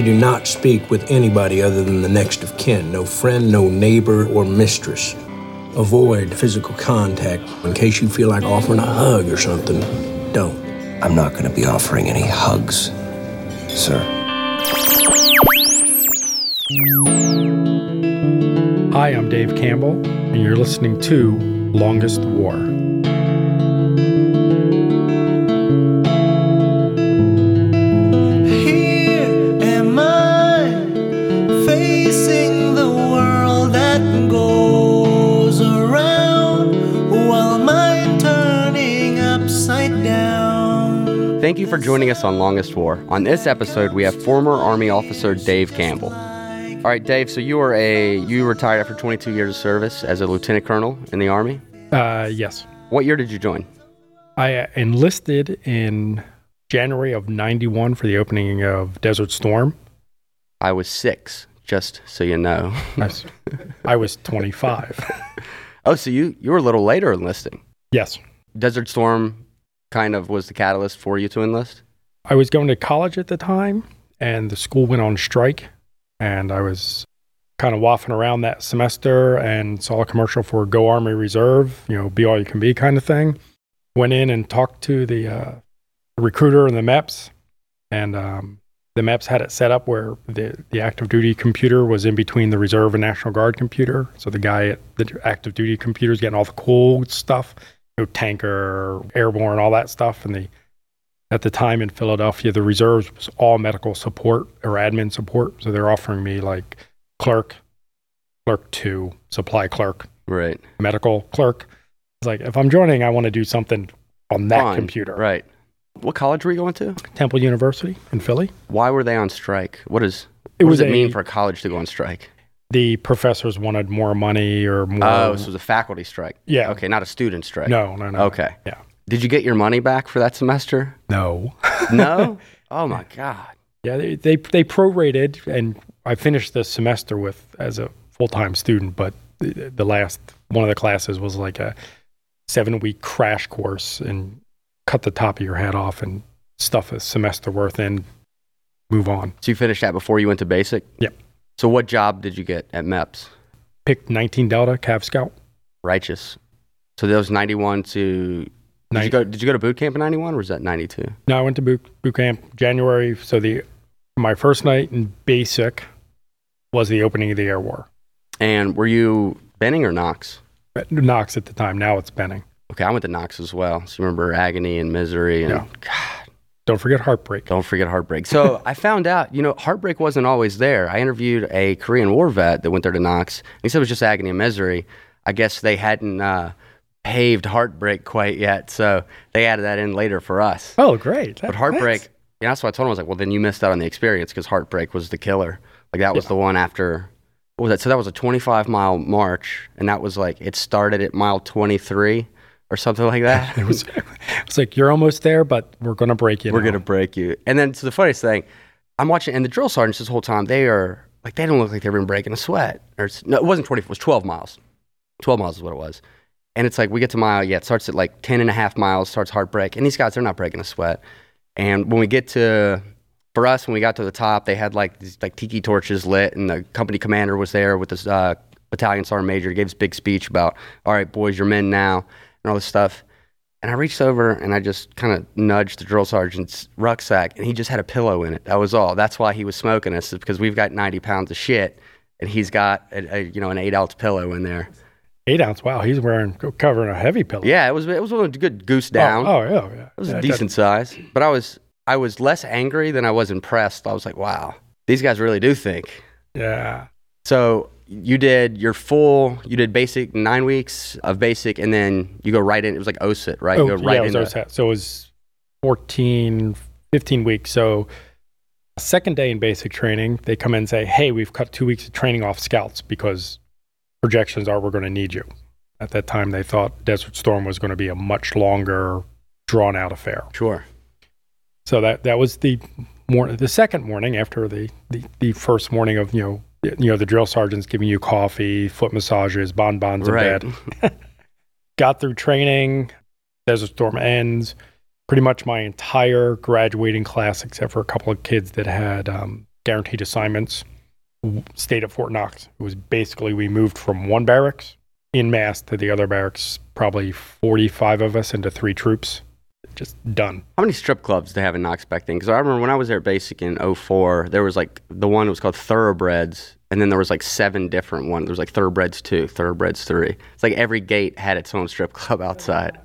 You do not speak with anybody other than the next of kin, no friend, no neighbor, or mistress. Avoid physical contact in case you feel like offering a hug or something. Don't. I'm not going to be offering any hugs, sir. Hi, I'm Dave Campbell, and you're listening to Longest War. For joining us on Longest War. On this episode, we have former Army officer Dave Campbell. All right, Dave. So you were a you retired after 22 years of service as a lieutenant colonel in the Army. Uh, yes, What year did you join? I enlisted in January of '91 for the opening of Desert Storm. I was six, just so you know. I was, I was 25. oh, so you you were a little later enlisting. Yes, Desert Storm kind of was the catalyst for you to enlist. I was going to college at the time, and the school went on strike, and I was kind of waffing around that semester and saw a commercial for Go Army Reserve, you know, be all you can be kind of thing. Went in and talked to the uh, recruiter and the MEPS, and um, the MEPS had it set up where the, the active duty computer was in between the reserve and National Guard computer. So the guy at the active duty computer is getting all the cool stuff, you know, tanker, airborne, all that stuff, and the at the time in Philadelphia, the reserves was all medical support or admin support. So they're offering me like clerk, clerk two, supply clerk, Right. medical clerk. It's like if I'm joining, I want to do something on that Fine. computer. Right. What college were you going to? Temple University in Philly. Why were they on strike? What is It what does it a- mean for a college to go on strike? The professors wanted more money or oh, more. Oh, it was a faculty strike. Yeah. Okay, not a student strike. no, no, no. Okay. Yeah. Did you get your money back for that semester? No. No. oh my god. Yeah, they, they they prorated, and I finished the semester with as a full time student. But the, the last one of the classes was like a seven week crash course, and cut the top of your head off and stuff a semester worth in, move on. So you finished that before you went to basic? Yep. So what job did you get at MEPS? Picked 19 Delta Cav Scout. Righteous. So that was 91 to did Nin- you go did you go to boot camp in 91 or was that 92? No, I went to boot, boot camp January. So the my first night in basic was the opening of the air war. And were you Benning or Knox? Knox at the time. Now it's Benning. Okay, I went to Knox as well. So you remember agony and misery and Yeah. God, Don't forget heartbreak. don't forget heartbreak. So I found out, you know, heartbreak wasn't always there. I interviewed a Korean War vet that went there to Knox. He said it was just agony and misery. I guess they hadn't uh, paved heartbreak quite yet, so they added that in later for us. Oh, great. But heartbreak, yeah, that's what I told him. I was like, well, then you missed out on the experience because heartbreak was the killer. Like that was the one after. What was that? So that was a 25 mile march, and that was like it started at mile 23 or something like that. It was, it's like you're almost there, but we're gonna break you. We're now." gonna break you. And then, so the funniest thing, I'm watching, and the drill sergeants this whole time, they are like, they don't look like they've been breaking a sweat. Or it's, no, it wasn't 20, it was 12 miles. 12 miles is what it was. And it's like, we get to mile, yeah, it starts at like 10 and a half miles, starts heartbreak. And these guys, they're not breaking a sweat. And when we get to, for us, when we got to the top, they had like these like tiki torches lit, and the company commander was there with this uh, battalion sergeant major. He gave this big speech about, all right, boys, you're men now, and all this stuff. And I reached over and I just kind of nudged the drill sergeant's rucksack, and he just had a pillow in it. That was all. That's why he was smoking us, is because we've got 90 pounds of shit, and he's got a, a you know an eight ounce pillow in there. Eight ounce. Wow, he's wearing covering a heavy pillow. Yeah, it was it was a good goose Oh, down. Oh, yeah, yeah. It was Yeah, a decent size, but I was I was less angry than I was impressed. I was like, wow, these guys really do think. Yeah. So you did your full, you did basic nine weeks of basic, and then you go right in. It was like OSUT, right? Oh, you go right yeah, it was OSUT. So it was 14, 15 weeks. So second day in basic training, they come in and say, hey, we've cut two weeks of training off scouts because projections are we're going to need you. At that time, they thought Desert Storm was going to be a much longer, drawn out affair. Sure. So that that was the morning, the second morning after the, the, the first morning of you know you know the drill sergeants giving you coffee, foot massages, bonbons in Right. bed. Got through training. Desert Storm ends. Pretty much my entire graduating class, except for a couple of kids that had um, guaranteed assignments, stayed at Fort Knox. It was basically we moved from one barracks in mass to the other barracks, probably 45 of us into three troops. Just done. How many strip clubs do they have in Knox back then? Because I remember when I was there at Basic in 04, there was like the one that was called Thoroughbreds, and then there was like seven different ones. There was like Thoroughbreds 2, Thoroughbreds 3. It's like every gate had its own strip club outside.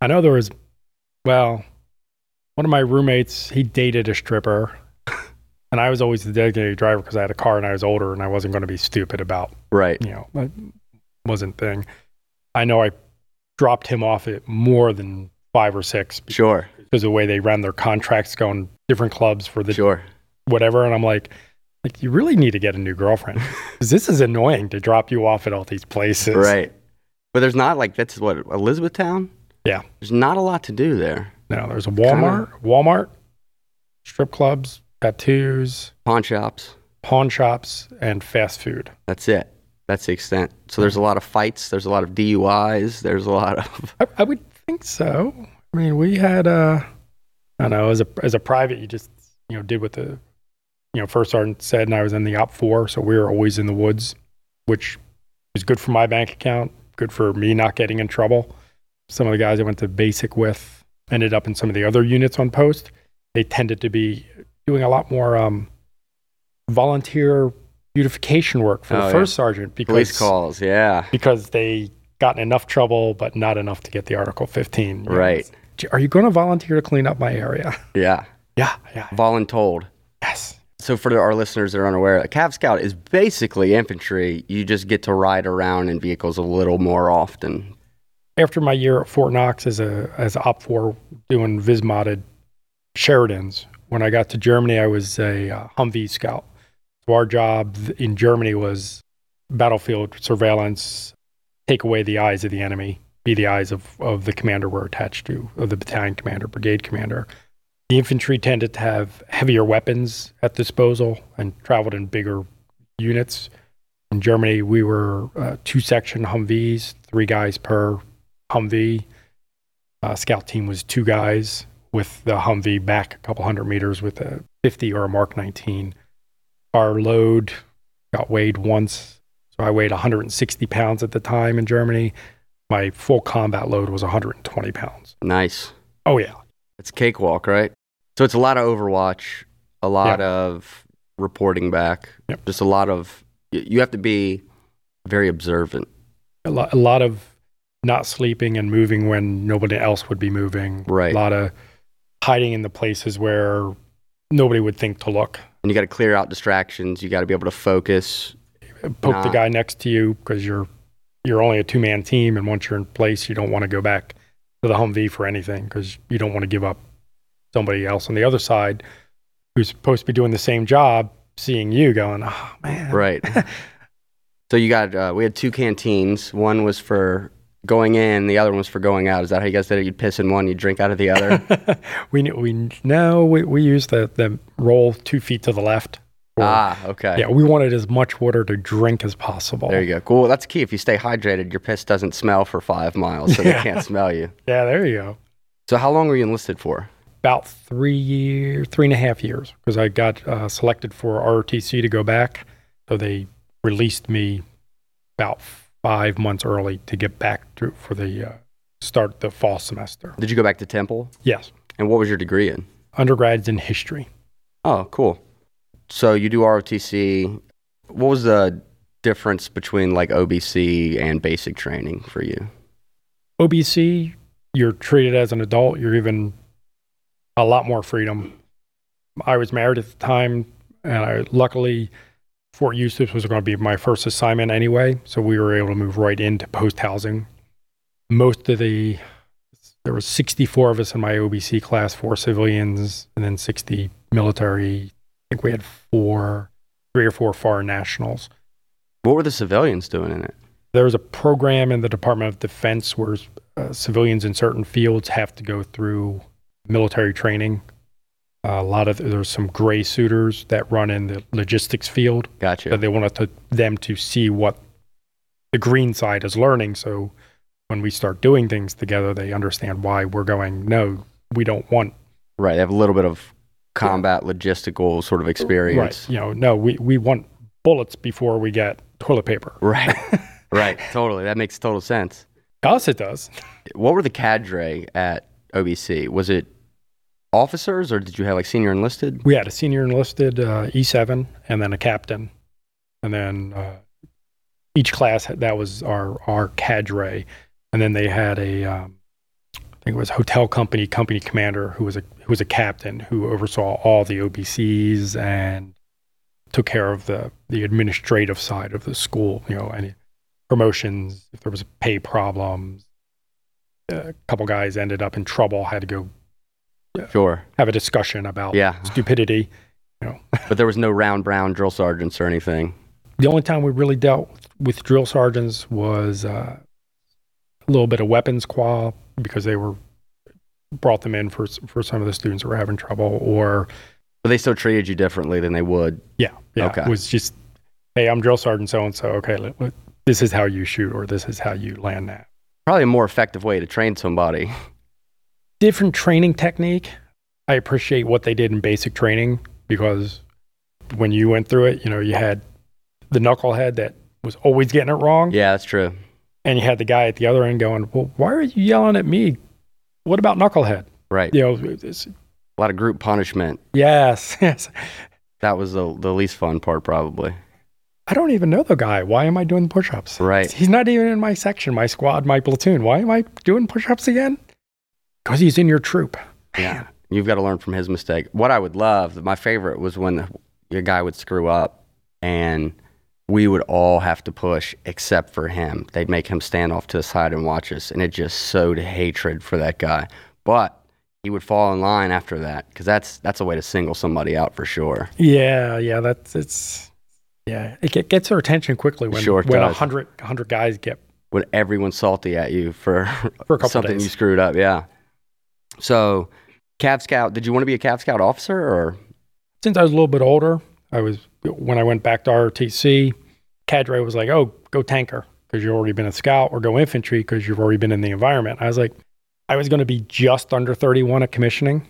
I know there was, well, one of my roommates, he dated a stripper. And I was always the designated driver because I had a car and I was older and I wasn't going to be stupid about Right. you know, that wasn't thing. I know I dropped him off at more than five or six Sure. because of the way they ran their contracts, going different clubs for the Sure. whatever. And I'm like, like you really need to get a new girlfriend because this is annoying to drop you off at all these places. Right. But there's not like, that's what, Elizabethtown? Yeah. There's not a lot to do there. No, there's a Walmart, Walmart, strip clubs, tattoos, Pawn shops. pawn shops, and fast food. That's it. That's the extent. So there's a lot of fights. There's a lot of DUIs. There's a lot of. I, I would think so. I mean, we had uh I don't know, as a as a private you just you know, did what the you know, first sergeant said and I was in the OPFOR, so we were always in the woods, which was good for my bank account, good for me not getting in trouble. Some of the guys I went to basic with ended up in some of the other units on post. They tended to be doing a lot more um volunteer beautification work for Oh, the yeah. first sergeant because Police calls. Yeah. because they got in enough trouble, but not enough to get the Article 15. You Right. it's, Are you going to volunteer to clean up my area? Yeah. Yeah, yeah, Voluntold. yes. So for our listeners that are unaware, a Cav Scout is basically infantry. You just get to ride around in vehicles a little more often. After my year at Fort Knox as a as OPFOR doing Vismodded Sheridans, when I got to Germany, I was a uh, Humvee scout. So our job in Germany was battlefield surveillance, take away the eyes of the enemy, be the eyes of, of the commander we're attached to, of the battalion commander, brigade commander. The infantry tended to have heavier weapons at disposal and traveled in bigger units. In Germany, we were uh, two section Humvees, three guys per Humvee. Uh, scout team was two guys with the Humvee back a couple hundred meters with a 50 or a Mark 19. Our load got weighed once. I weighed 160 pounds at the time in Germany. My full combat load was 120 pounds. Nice. Oh, yeah. It's cakewalk, right? So it's a lot of Overwatch, a lot of reporting back, Yep. just a lot of. You have to be very observant. a lot, a lot of not sleeping and moving when nobody else would be moving. Right. A lot of hiding in the places where nobody would think to look. And you got to clear out distractions. You got to be able to focus. Poke the guy next to you because you're you're only a two man team, and once you're in place, you don't want to go back to the Humvee for anything because you don't want to give up somebody else on the other side who's supposed to be doing the same job, seeing you going, oh man, Right. so you got. Uh, we had two canteens. One was for going in. The other one was for going out. Is that how you guys did it? You'd piss in one, you'd drink out of the other. we we no, we we use the the roll two feet to the left. For- ah, okay. Yeah, we wanted as much water to drink as possible. There you go. Cool. That's key. If you stay hydrated, your piss doesn't smell for five miles, so they can't smell you. Yeah, there you go. So how long were you enlisted for? About three years, three and a half years, because I got uh, selected for ROTC to go back. So they released me about five months early to get back to, for the uh, start the fall semester. Did you go back to Temple? Yes, And what was your degree in? undergrads in history. Oh, cool. So you do ROTC. What was the difference between like OBC and basic training for you? OBC, you're treated as an adult. You're given a lot more freedom. I was married at the time, and I luckily Fort Eustis was going to be my first assignment anyway, so we were able to move right into post housing. Most of the there was 64 of us in my OBC class, four civilians, and then 60 military. I think we had four, three or four foreign nationals. What were the civilians doing in it? There was a program in the Department of Defense where uh, civilians in certain fields have to go through military training. Uh, a lot of there's some gray suitors that run in the logistics field Gotcha. that they wanted to, them to see what the green side is learning. So when we start doing things together, they understand why we're going. No, we don't want. Right. They have a little bit of combat logistical sort of experience. Right. You know, no, we, we want bullets before we get toilet paper. Right. right. Totally. That makes total sense. Us, it does. What were the cadre at OBC? Was it officers or did you have like senior enlisted? We had a senior enlisted uh, E7 and then a captain. And then uh, each class, that was our, our cadre. And then they had a, um, I think it was hotel company company commander who was a who was a captain who oversaw all the OBCs and took care of the the administrative side of the school. You know, any promotions, if there was a pay problems. A couple guys ended up in trouble, had to go Sure. have a discussion about Yeah. stupidity. You know. But there was no round brown drill sergeants or anything. The only time we really dealt with drill sergeants was uh, a little bit of weapons qual because they were brought them in for for some of the students that were having trouble, or But they still treated you differently than they would. yeah, yeah, Okay. it was just hey, I'm drill sergeant so and so. Okay, let, let- this is how you shoot, or this is how you land that. Probably a more effective way to train somebody. Different training technique. I appreciate what they did in basic training because when you went through it, you know, you had the knucklehead that was always getting it wrong. Yeah, that's true. And you had the guy at the other end going, "Well, why are you yelling at me? What about knucklehead?" Right. You know, A lot of group punishment. yes, yes. That was the, the least fun part, probably. I don't even know the guy. Why am I doing push-ups? Right. He's not even in my section, my squad, my platoon. Why am I doing push-ups again? Because he's in your troop. Yeah. You've got to learn from his mistake. What I would love, my favorite was when your guy would screw up and we would all have to push except for him. They'd make him stand off to the side and watch us. And it just sowed hatred for that guy. But he would fall in line after that because that's, that's a way to single somebody out for sure. Yeah, yeah. That's it's. Yeah, it gets their attention quickly when Sure when a does. hundred guys get When everyone's salty at you for, For a couple something you screwed up. Yeah. So, Cav Scout, did you want to be a Cav Scout officer or? since I was a little bit older, I was when I went back to ROTC, cadre was like, "Oh, go tanker because you've already been a scout, or go infantry because you've already been in the environment." I was like, I was going to be just under 31 at commissioning,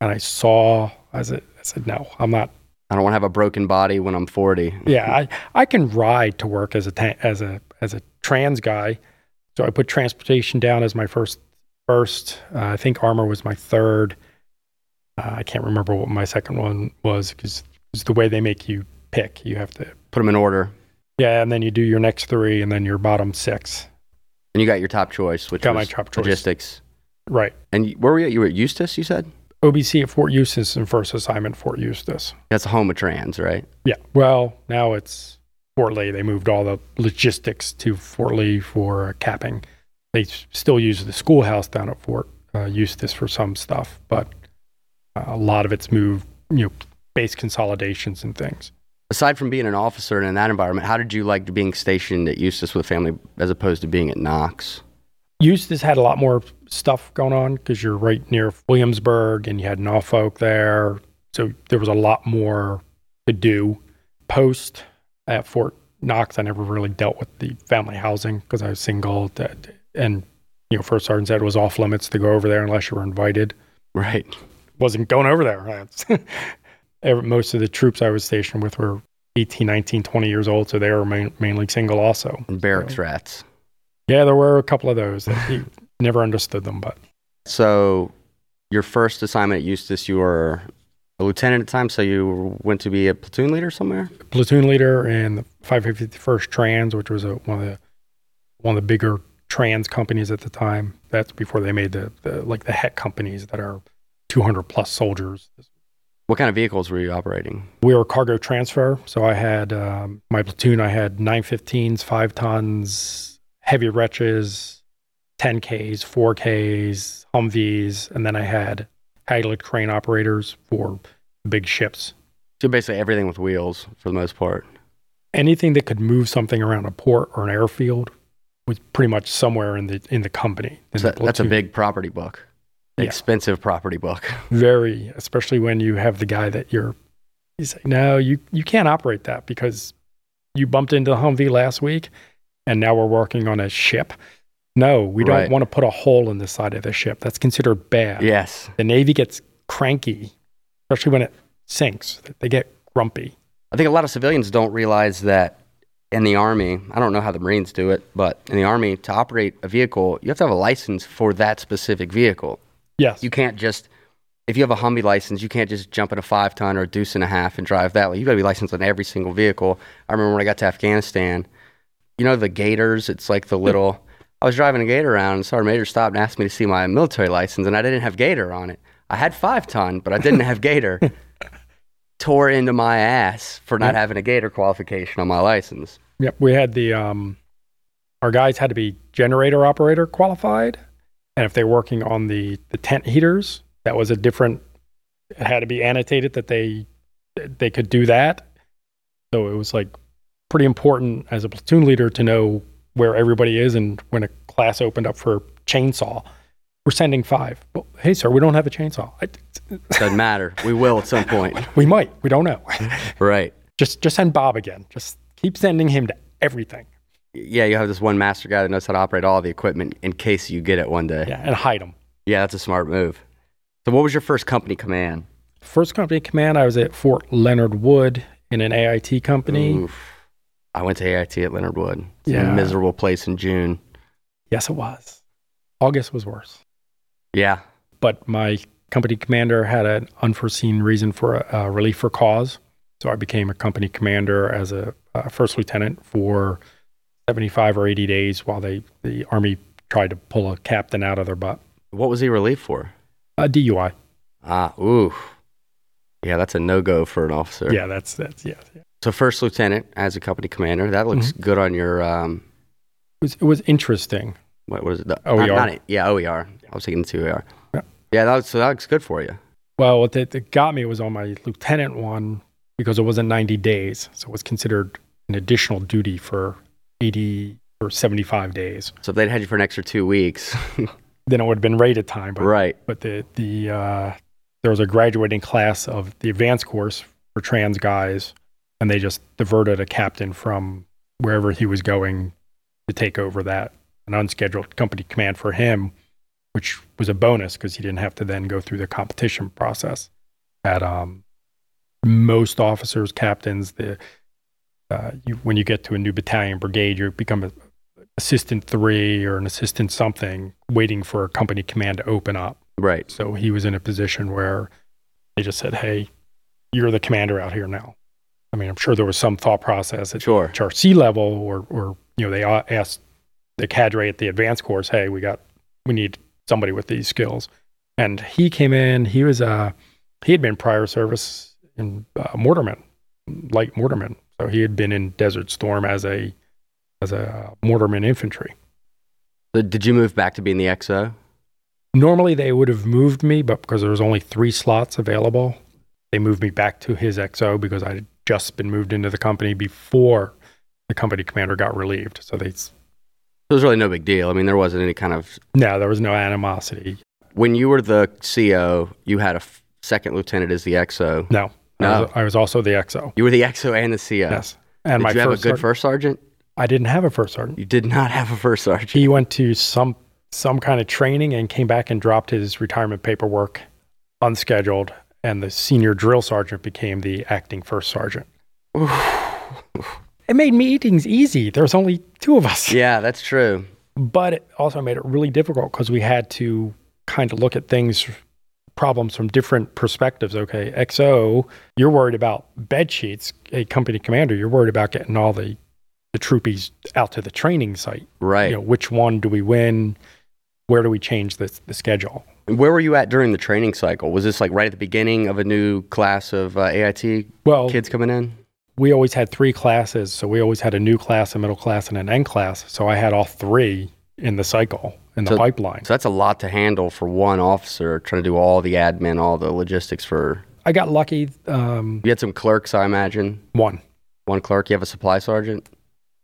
and I saw, I said, I said, no, I'm not. I don't want to have a broken body when I'm 40. Yeah, I, I can ride to work as a tan- as a as a trans guy, so I put transportation down as my first first. Uh, I think armor was my third. Uh, I can't remember what my second one was because it's the way they make you pick. You have to Put them in order. Yeah, and then you do your next three, and then your bottom six. And you got your top choice, which Got my top choice. logistics. Right. And where were you? at? You were at Eustis, you said? OBC at Fort Eustis and first assignment Fort Eustis. That's the home of trans, right? Yeah. Well, now it's Fort Lee. They moved all the logistics to Fort Lee for capping. They still use the schoolhouse down at Fort uh, Eustis for some stuff, but uh, a lot of it's moved, you know, base consolidations and things. Aside from being an officer and in that environment, how did you like being stationed at Eustis with family as opposed to being at Knox? Eustis had a lot more stuff going on because you're right near Williamsburg and you had Norfolk there. So there was a lot more to do. Post at Fort Knox, I never really dealt with the family housing because I was single. That, and, you know, First Sergeant said it was off limits to go over there unless you were invited. Right. Wasn't going over there. Most of the troops I was stationed with were 18, 19, 20 years old. So they were main, mainly single also. And barracks rats. Yeah, there were a couple of those that he never understood them, but So your first assignment at Eustis, you were a lieutenant at the time, so you went to be a platoon leader somewhere? platoon leader in the 551st Trans, which was a, one of the one of the bigger trans companies at the time. That's before they made the, the like the HEC companies that are 200 plus soldiers. What kind of vehicles were you operating? We were cargo transfer, so I had um, my platoon. I had 915s, five tons, heavy wretches, 10Ks, 4Ks, Humvees, and then I had Haglet crane operators for big ships. So basically everything with wheels for the most part. anything that could move something around a port or an airfield was pretty much somewhere in the in the company. in So the that's a big property book. Yeah. Expensive property book. very, especially when you have the guy that you're. You say, no, you you can't operate that because you bumped into the Humvee last week, and now we're working on a ship. No, we don't Right. want to put a hole in the side of the ship. That's considered bad. yes. The Navy gets cranky especially when it sinks. They get grumpy. I think a lot of civilians don't realize that in the Army, I don't know how the Marines do it, but in the Army, to operate a vehicle, you have to have a license for that specific vehicle. Yes. You can't just, if you have a Humvee license, you can't just jump in a five ton or a deuce and a half and drive that way. You got to be licensed on every single vehicle. I remember when I got to Afghanistan, you know, the Gators, it's like the little, I was driving a Gator around and Sergeant Major stopped and asked me to see my military license, and I didn't have Gator on it. I had five ton, but I didn't have Gator. Tore into my ass for not Yep. having a Gator qualification on my license. Yep. We had the um, our guys had to be generator operator qualified, and if they're working on the the tent heaters, that was a different. It had to be annotated that they they could do that. So it was like pretty important as a platoon leader to know where everybody is, and when a class opened up for chainsaw, we're sending five. Well, hey, sir, we don't have a chainsaw. I, Doesn't matter. We will at some point. we might. We don't know. Right. just just send Bob again. Just keep sending him to everything. Yeah, you have this one master guy that knows how to operate all the equipment in case you get it one day. Yeah, and hide them. Yeah, that's a smart move. So, what was your first company command? First company command, I was at Fort Leonard Wood in an AIT company. Oof. I went to AIT at Leonard Wood. It's Yeah. a miserable place in June. Yes, it was. August was worse. Yeah. But my company commander had an unforeseen reason for a, a relief for cause. So I became a company commander as a, a first lieutenant for 75 or 80 days while they the Army tried to pull a captain out of their butt. What was he relieved for? A DUI. Ah, ooh. Yeah, that's a no go for an officer. Yeah, that's, that's, yeah. yeah. So, first lieutenant as a company commander. That looks Mm-hmm. good on your, um, It was, it was interesting. what was it? The, OER. Not, not, yeah, OER. I was thinking two OER. Yeah. Yeah, that was, so that looks good for you. Well, what that, that got me was on my lieutenant one because it wasn't 90 days. So it was considered an additional duty for 80 or 75 days. So, if they'd had you for an extra two weeks. Then it would have been rated time. But, right. but the, the, uh, there was a graduating class of the advanced course for trans guys, and they just diverted a captain from wherever he was going to take over that, an unscheduled company command for him, which was a bonus because he didn't have to then go through the competition process. At um, most officers, captains, the uh, you, when you get to a new battalion, brigade, you become an assistant three or an assistant something, waiting for a company command to open up. Right. So he was in a position where they just said, "Hey, you're the commander out here now." I mean, I'm sure there was some thought process at Sure. HRC level, or or you know, they asked the cadre at the advanced course, "Hey, we got we need somebody with these skills," and he came in. He was uh he had been prior service in uh, mortarman, light mortarman, so he had been in Desert Storm as a as a uh, mortarman infantry. So did you move back to being the XO? Normally they would have moved me, but because there was only three slots available, they moved me back to his XO because I had just been moved into the company before the company commander got relieved. So they, it was really no big deal. I mean, there wasn't any kind of. no, there was no animosity. When you were the CO, you had a f- second lieutenant as the XO. No, I, No. was, I was also the XO. You were the XO and the CO. Yes, and Did my you have a good first sergeant? I didn't have a first sergeant. You did not have a first sergeant. He went to some some kind of training and came back and dropped his retirement paperwork unscheduled, and the senior drill sergeant became the acting first sergeant. it made meetings easy. There was only two of us. yeah, that's true. but it also made it really difficult because we had to kind of look at things problems from different perspectives okay xo you're worried about bed sheets a company commander you're worried about getting all the the troopies out to the training site Right. you know which one do we win where do we change the, the schedule Where were you at during the training cycle? Was this like right at the beginning of a new class of uh, AIT well kids coming in? we always had three classes so we always had a new class a middle class and an end class so i had all three in the cycle in the pipeline So that's a lot to handle for one officer trying to do all the admin, all the logistics for. i got lucky um, You had some clerks, I imagine. one One clerk. You have a supply sergeant.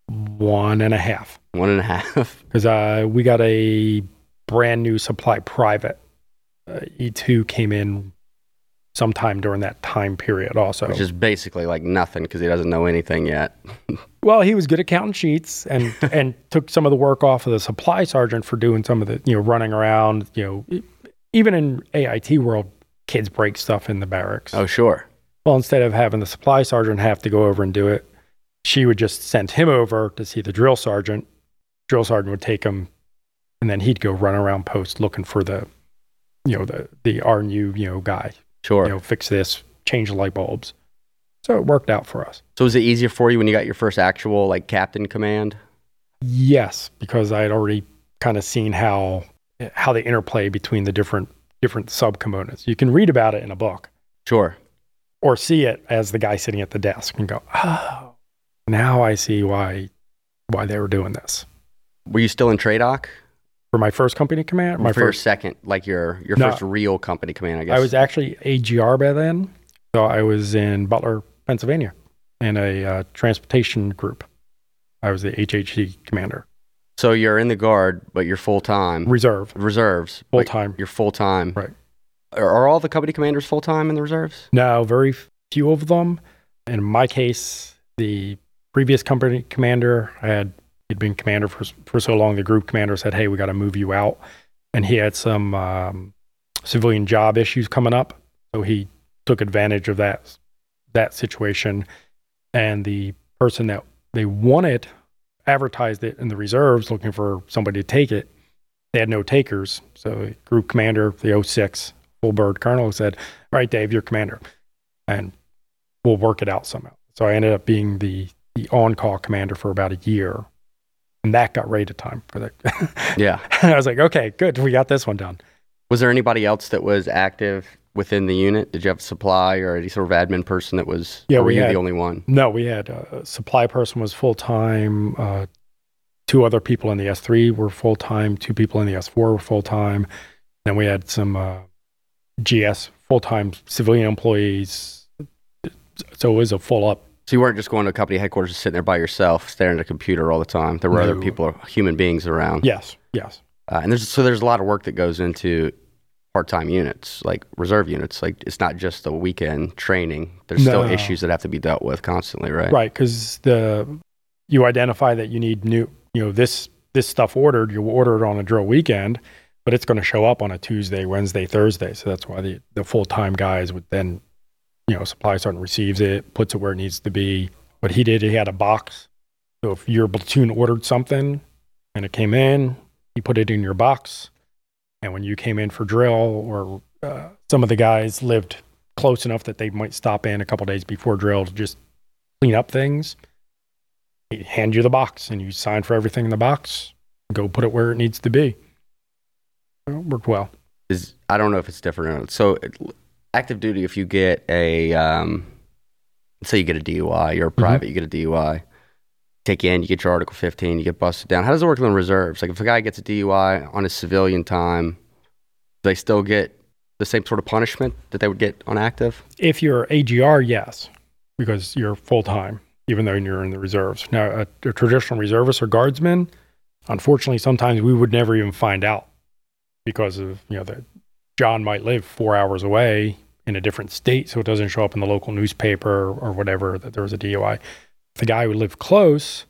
one and a half One and a half. because uh, we got a brand new supply private. Uh, E2 came in sometime during that time period also. which is basically like nothing because he doesn't know anything yet. well, he was good at counting sheets and, and took some of the work off of the supply sergeant for doing some of the, you know, running around, you know, even in AIT world, kids break stuff in the barracks. Oh, sure. Well, instead of having the supply sergeant have to go over and do it, she would just send him over to see the drill sergeant. Drill sergeant would take him, and then he'd go run around post looking for the, you know, the the RNU you know guy. Sure. You know, fix this, change the light bulbs. So it worked out for us. so was it easier for you when you got your first actual like captain command? Yes, because I had already kind of seen how how the interplay between the different different subcomponents. You can read about it in a book Sure. or see it as the guy sitting at the desk and go, "Oh, now I see why why they were doing this." Were you still in TRADOC? For my first company command, my for your first second, like your your No. first real company command, I guess. I was actually AGR by then. So I was in Butler, Pennsylvania in a uh, transportation group. I was the HHC commander, so you're in the guard, but you're full time. reserve, reserves. full time. You're full time. Right. Are, are all the company commanders full time in the reserves? No, very few of them. In my case, the previous company commander I had he'd been commander for for so long. The group commander said, "Hey, we got to move you out," and he had some um, civilian job issues coming up, so he took advantage of that that situation. And the person that they wanted advertised it in the reserves, looking for somebody to take it. They had no takers, so group commander, the 06 full bird colonel, said, "All right, Dave, you're commander." and we'll work it out somehow. So I ended up being the the on call commander for about a year, and that got rated time for the. Yeah. I was like, okay, good, we got this one done. Was there anybody else that was active within the unit? Did you have a supply or any sort of admin person that was? Yeah, or were we you had- the only one? No, we had a supply person was full time. Uh, two other people in the S three were full time. Two people in the S four were full time. Then we had some uh, GS full time civilian employees. So it was a full up. So you weren't just going to a company headquarters, sitting there by yourself, staring at a computer all the time. There were other people, human beings around. Yes, yes. Uh, and there's so there's a lot of work that goes into part-time units, like reserve units. Like it's not just the weekend training. There's still issues that have to be dealt with constantly, right? right because the you identify that you need new you know this this stuff ordered you order it on a drill weekend but it's going to show up on a tuesday wednesday thursday so that's why the the full-time guys would then you know supply sergeant receives it puts it where it needs to be what he did he had a box so if your platoon ordered something and it came in he put it in your box and when you came in for drill or uh, some of the guys lived close enough that they might stop in a couple days before drill to just clean up things. He hand you the box and you sign for everything in the box. Go put it where it needs to be. It worked well. Is I don't know if it's different. So active duty, if you get a, um, say you get a DUI, you're a private, you get a DUI, take you in, you get your Article 15, you get busted down. How does it work in the reserves? Like if a guy gets a DUI on his civilian time, do they still get the same sort of punishment that they would get on active? If you're AGR, yes, because you're full time, even though you're in the reserves. Now, a, a traditional reservist or guardsman, unfortunately, sometimes we would never even find out because of you know that John might live four hours away in a different state, so it doesn't show up in the local newspaper or whatever that there was a DUI. The guy who lived close,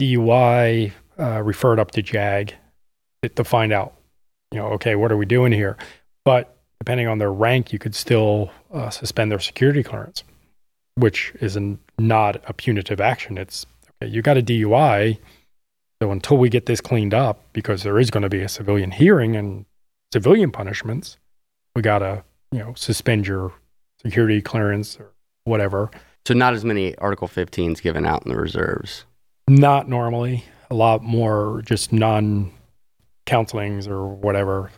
DUI uh, referred up to JAG to- to find out, you know, okay, what are we doing here? But depending on their rank, you could still uh, suspend their security clearance, which is an, not a punitive action. It's okay, you got a DUI. So until we get this cleaned up, because there is going to be a civilian hearing and civilian punishments, we got to, you know, suspend your security clearance or whatever. So not as many Article 15s given out in the reserves. Not normally, a lot more just non counselings or whatever.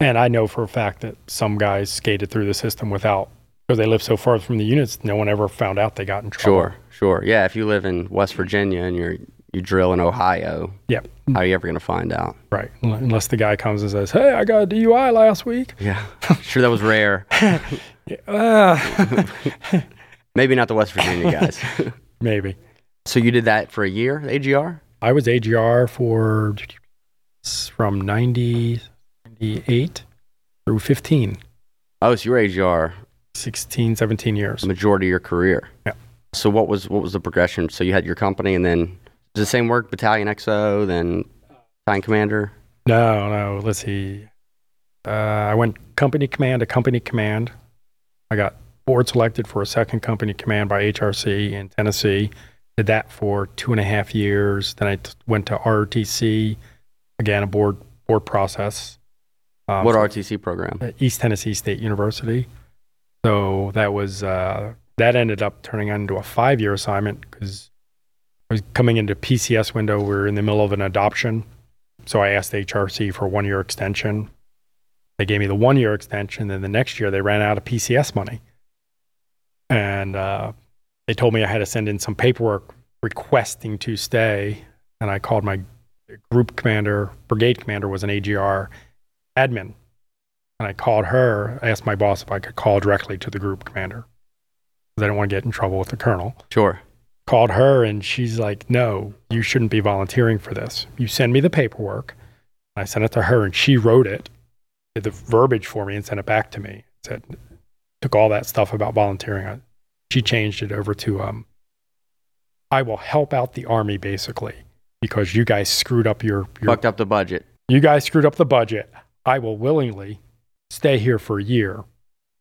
And I know for a fact that some guys skated through the system without, because they live so far from the units, no one ever found out they got in trouble. Sure, sure. Yeah, if you live in West Virginia and you're you drill in Ohio, Yep. how are you ever going to find out? Right. Unless the guy comes and says, Hey, I got a DUI last week. Yeah, sure that was rare. Uh, Maybe not the West Virginia guys. maybe. so you did that for a year, AGR? I was AGR for from 90, 98 through 15, Oh, so you were AGR 16, 17 years. majority of your career. Yeah. So what was what was the progression? So you had your company, and then does the same work, battalion XO, then battalion commander. No, no. Let's see. Uh, I went company command to company command. I got board selected for a second company command by HRC in Tennessee. Did that for two and a half years. Then I t- went to ROTC, again a board board process. Um, what RTC program? East Tennessee State University. So that was uh, that ended up turning into a five year assignment because I was coming into PCS window. We are in the middle of an adoption, so I asked HRC for a one year extension. They gave me the one year extension. Then the next year they ran out of PCS money, and uh, they told me I had to send in some paperwork requesting to stay. And I called my group commander, brigade commander was an AGR admin and I called her. I asked my boss if I could call directly to the group commander because I didn't want to get in trouble with the colonel. Sure. Called her, and she's like, "No, you shouldn't be volunteering for this. You send me the paperwork." I sent it to her, and she wrote it, did the verbiage for me, and sent it back to me. Said, took all that stuff about volunteering. I, she changed it over to, um, "I will help out the army, basically, because you guys screwed up your, your Fucked up the budget. you guys screwed up the budget. I will willingly stay here for a year.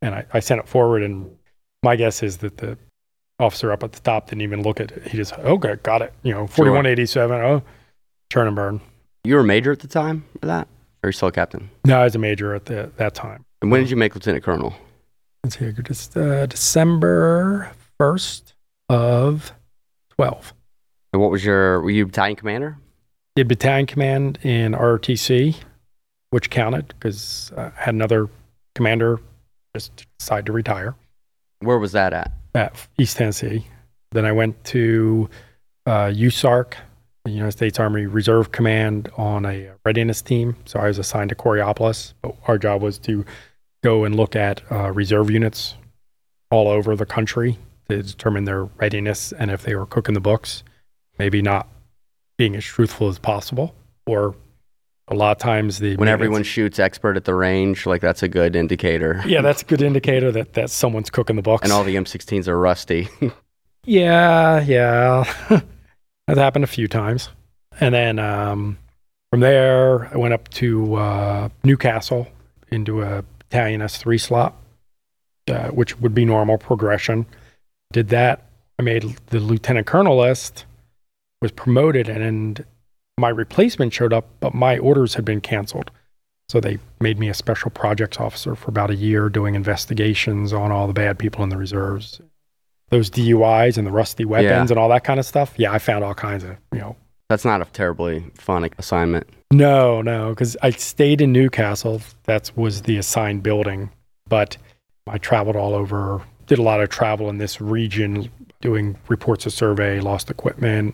And I, I sent it forward, and my guess is that the officer up at the top didn't even look at it. He just, okay, got it. You know, 4187, oh, turn and burn. You were a major at the time for that? Or you still a captain? No, I was a major at the, that time. And when did you make lieutenant colonel? Let's see, just uh, December 1st of 12. And what was your, were you battalion commander? Did battalion command in ROTC, which counted because I had another commander just decide to retire. Where was that at? At East Tennessee. Then I went to uh, USARC, the United States Army Reserve Command, on a readiness team. So I was assigned to Coraopolis. Our job was to go and look at uh, reserve units all over the country to determine their readiness and if they were cooking the books. Maybe not being as truthful as possible, or a lot of times the When everyone shoots expert at the range, like that's a good indicator. yeah, that's a good indicator that that someone's cooking the books. And all the M16s are rusty. Yeah, yeah. that happened a few times. And then um, from there, I went up to uh, Newcastle into a battalion S3 slot, uh, which would be normal progression. Did that. I made the lieutenant colonel list, was promoted, and my replacement showed up, but my orders had been canceled. So they made me a special projects officer for about a year doing investigations on all the bad people in the reserves those DUIs and the rusty weapons Yeah. and all that kind of stuff. Yeah, I found all kinds of, you know. that's not a terribly fun assignment. No, no, because I stayed in Newcastle. That was the assigned building, but I traveled all over. Did a lot of travel in this region, doing reports of survey, lost equipment,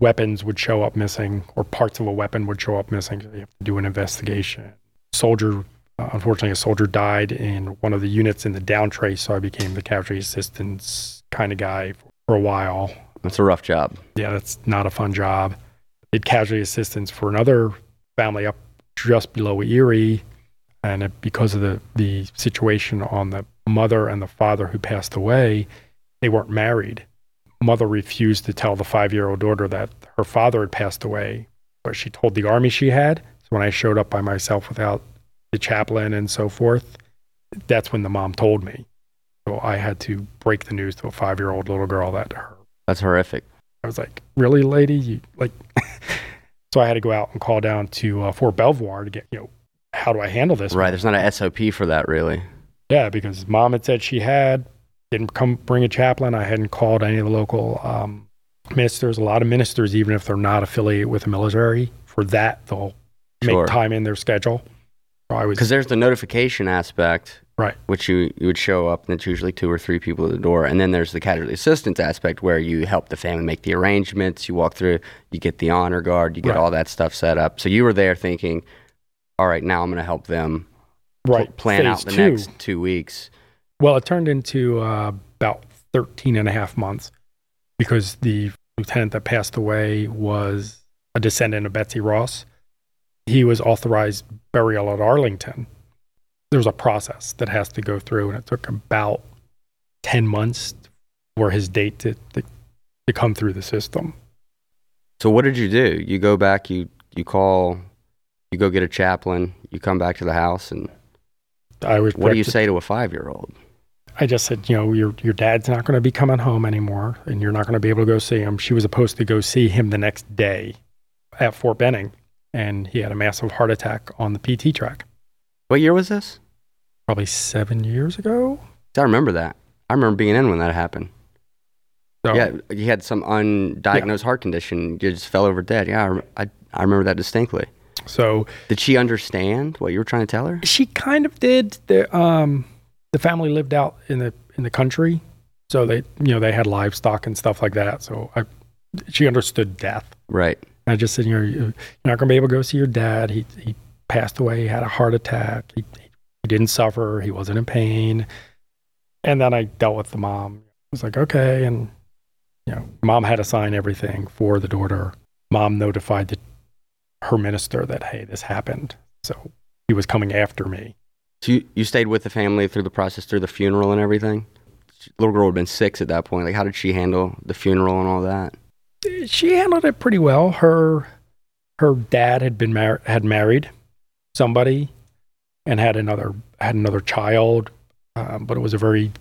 weapons would show up missing, or parts of a weapon would show up missing. So you have to do an investigation. Soldier, uh, unfortunately, a soldier died in one of the units in the down trace, so I became the casualty assistance kind of guy for a while. That's a rough job. Yeah, that's not a fun job. Did casualty assistance for another family up just below Erie, and it, because of the the situation on the mother and the father who passed away, they weren't married. Mother refused to tell the five year old daughter that her father had passed away, but she told the army she had. So when I showed up by myself without the chaplain and so forth, that's when the mom told me. So I had to break the news to a five year old little girl that her That's horrific. I was like, really, lady? You like? so I had to go out and call down to uh, Fort Belvoir to get, you know, how do I handle this? Right. There's not a SOP for that, really. Yeah, because mom had said she had didn't come bring a chaplain. I hadn't called any of the local um, ministers. A lot of ministers, even if they're not affiliated with the military, for that they'll Sure. make time in their schedule. So I was Because there's the notification aspect, right. which you, you would show up, and it's usually two or three people at the door. And then there's the casualty assistance aspect where you help the family make the arrangements, you walk through, you get the honor guard, you get Right. all that stuff set up. So you were there thinking, all right, now I'm going to help them Right. plan out the two. next two weeks. Well, it turned into uh, about 13 and a half months because the lieutenant that passed away was a descendant of Betsy Ross. He was authorized burial at Arlington. There's a process that has to go through, and it took about 10 months for his date to, to, to come through the system. So what did you do? You go back, you, you call, you go get a chaplain, you come back to the house, and I was. What do you say to a five year old? I just said, you know, your your dad's not going to be coming home anymore, and you're not going to be able to go see him. She was supposed to go see him the next day at Fort Benning, and he had a massive heart attack on the PT track, What year was this? probably seven years ago. I remember that. I remember being in when that happened. So, Yeah, you had some undiagnosed heart condition. You just fell over dead. Yeah, I, I, I remember that distinctly. So Did she understand what you were trying to tell her? she kind of did. The um, the family lived out in the in the country, so they you know they had livestock and stuff like that. So I, she understood death. Right. I just said, you know, you're not going to be able to go see your dad. He he passed away. He had a heart attack. He he didn't suffer. He wasn't in pain. And then I dealt with the mom. I was like, okay, and you know, mom had to sign everything for the daughter. Mom notified the, her minister that hey, this happened. So he was coming after me. So you, you stayed with the family through the process, through the funeral and everything? Little girl had been six at that point. Like, how did she handle the funeral and all that? she handled it pretty well. Her her dad had been mar- had married somebody and had another had another child, um, but it was a very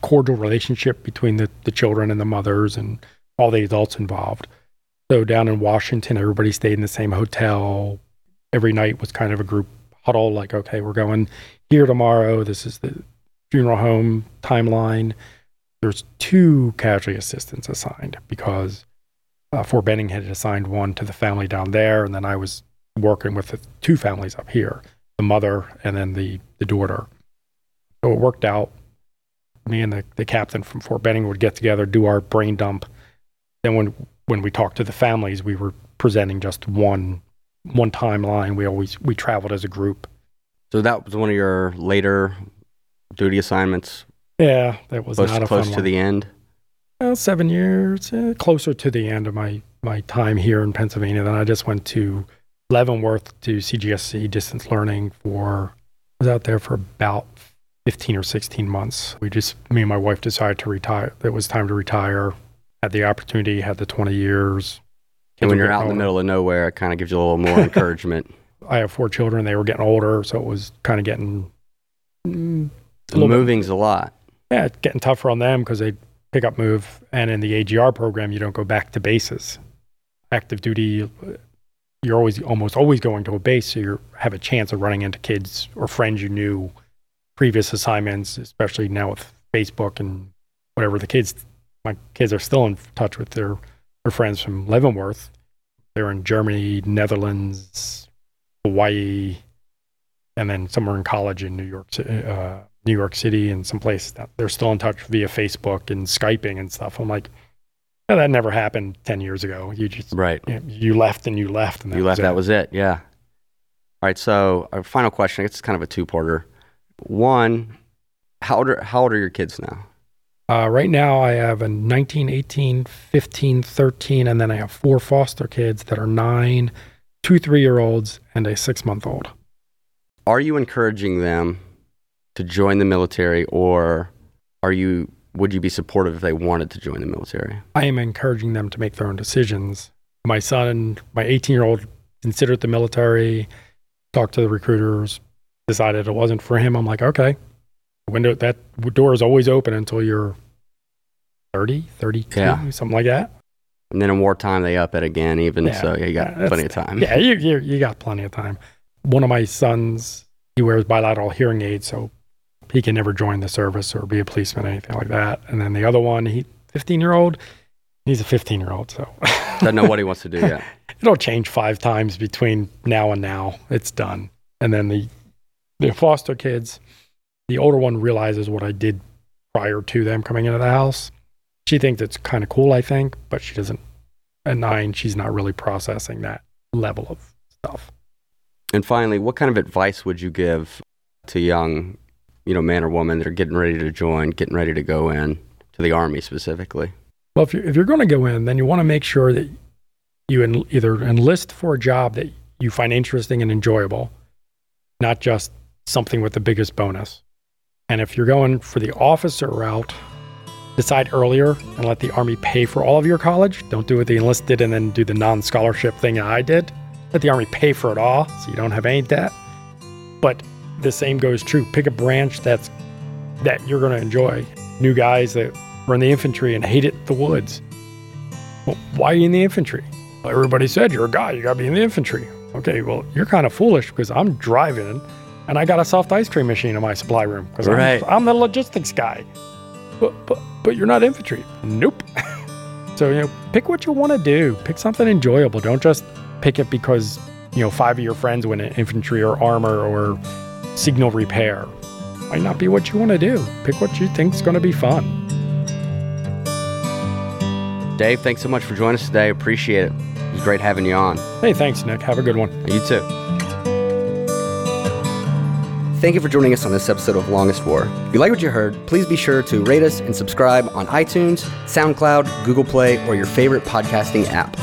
cordial relationship between the, the children and the mothers and all the adults involved. So down in Washington, everybody stayed in the same hotel. Every night was kind of a group huddle, like, okay, we're going here tomorrow. This is the funeral home timeline. There's two casualty assistants assigned because uh, Fort Benning had assigned one to the family down there, and then I was working with the two families up here, the mother and then the the daughter. So it worked out. Me and the, the captain from Fort Benning would get together, do our brain dump. Then when when we talked to the families, we were presenting just one one timeline. We always we traveled as a group. So that was one of your later duty assignments, Yeah, that was close, not a close to one. the end. Well, seven years, eh, closer to the end of my, my time here in Pennsylvania. Then I just went to Leavenworth to CGSC distance learning for, I was out there for about 15 or 16 months. We just, me and my wife decided to retire. It was time to retire. Had the opportunity, had the 20 years. And when you're out in the middle of nowhere, it kind of gives you a little more encouragement. I have four children. They were getting older. So it was kind of getting, mm, a The little bit- moving's a lot. yeah, it's getting tougher on them because they pick up move. And in the AGR program, you don't go back to bases. Active duty, you're always almost always going to a base, so you have a chance of running into kids or friends you knew previous assignments, especially now with Facebook and whatever. The kids, my kids are still in touch with their their friends from Leavenworth. They're in Germany, Netherlands, Hawaii, and then somewhere in college in New York, uh, New York City, and someplace that they're still in touch via Facebook and Skyping and stuff. I'm like, that never happened ten years ago. You just Right. you, know, you left and you left, and that you was left, that it. was it. Yeah. All right. So, our final question, it's kind of a two parter. One, how old, are, how old are your kids now? Uh, right now, I have a 19, 18, 15, 13, and then I have four foster kids that are nine, two three year olds, and a six month old. Are you encouraging them to join the military or are you would you be supportive if they wanted to join the military? I am encouraging them to make their own decisions. My son, my 18 year old, considered the military, talked to the recruiters, decided it wasn't for him. I'm like, okay, window that door is always open until you're 30, 32, Yeah. something like that. And then in wartime they up it again even Yeah. so yeah, you got plenty of time. Yeah, you, you you got plenty of time. One of my sons, he wears bilateral hearing aids, so he can never join the service or be a policeman, or anything like that. And then the other one, he 15 year old, he's a 15 year old, so Doesn't know what he wants to do yet. it'll change five times between now and now. It's done. And then the the foster kids, the older one realizes what I did prior to them coming into the house. She thinks it's kind of cool, I think, but she doesn't. At nine, she's not really processing that level of stuff. And finally, what kind of advice would you give to young, you know, man or woman that are getting ready to join, getting ready to go in to the army specifically? Well, if you're, if you're going to go in, then you want to make sure that you en- either enlist for a job that you find interesting and enjoyable, not just something with the biggest bonus. And if you're going for the officer route, decide earlier and let the Army pay for all of your college. Don't do what the enlisted and then do the non scholarship thing I did. Let the Army pay for it all so you don't have any debt. But the same goes true. Pick a branch that's that you're going to enjoy. New guys that were in the infantry and hated the woods. Well, why are you in the infantry? Well, everybody said you're a guy, you got to be in the infantry. Okay, well, you're kind of foolish because I'm driving and I got a soft ice cream machine in my supply room because Right. I'm, I'm the logistics guy. But, but, but you're not infantry. Nope. so, you know, pick what you want to do. Pick something enjoyable. Don't just pick it because, you know, five of your friends went in infantry or armor or signal repair. Might not be what you want to do. Pick what you think's going to be fun. Dave, thanks so much for joining us today. Appreciate it. It was great having you on. Hey, thanks, Nick. Have a good one. You too. Thank you for joining us on this episode of Longest War. If you like what you heard, please be sure to rate us and subscribe on iTunes, SoundCloud, Google Play, or your favorite podcasting app.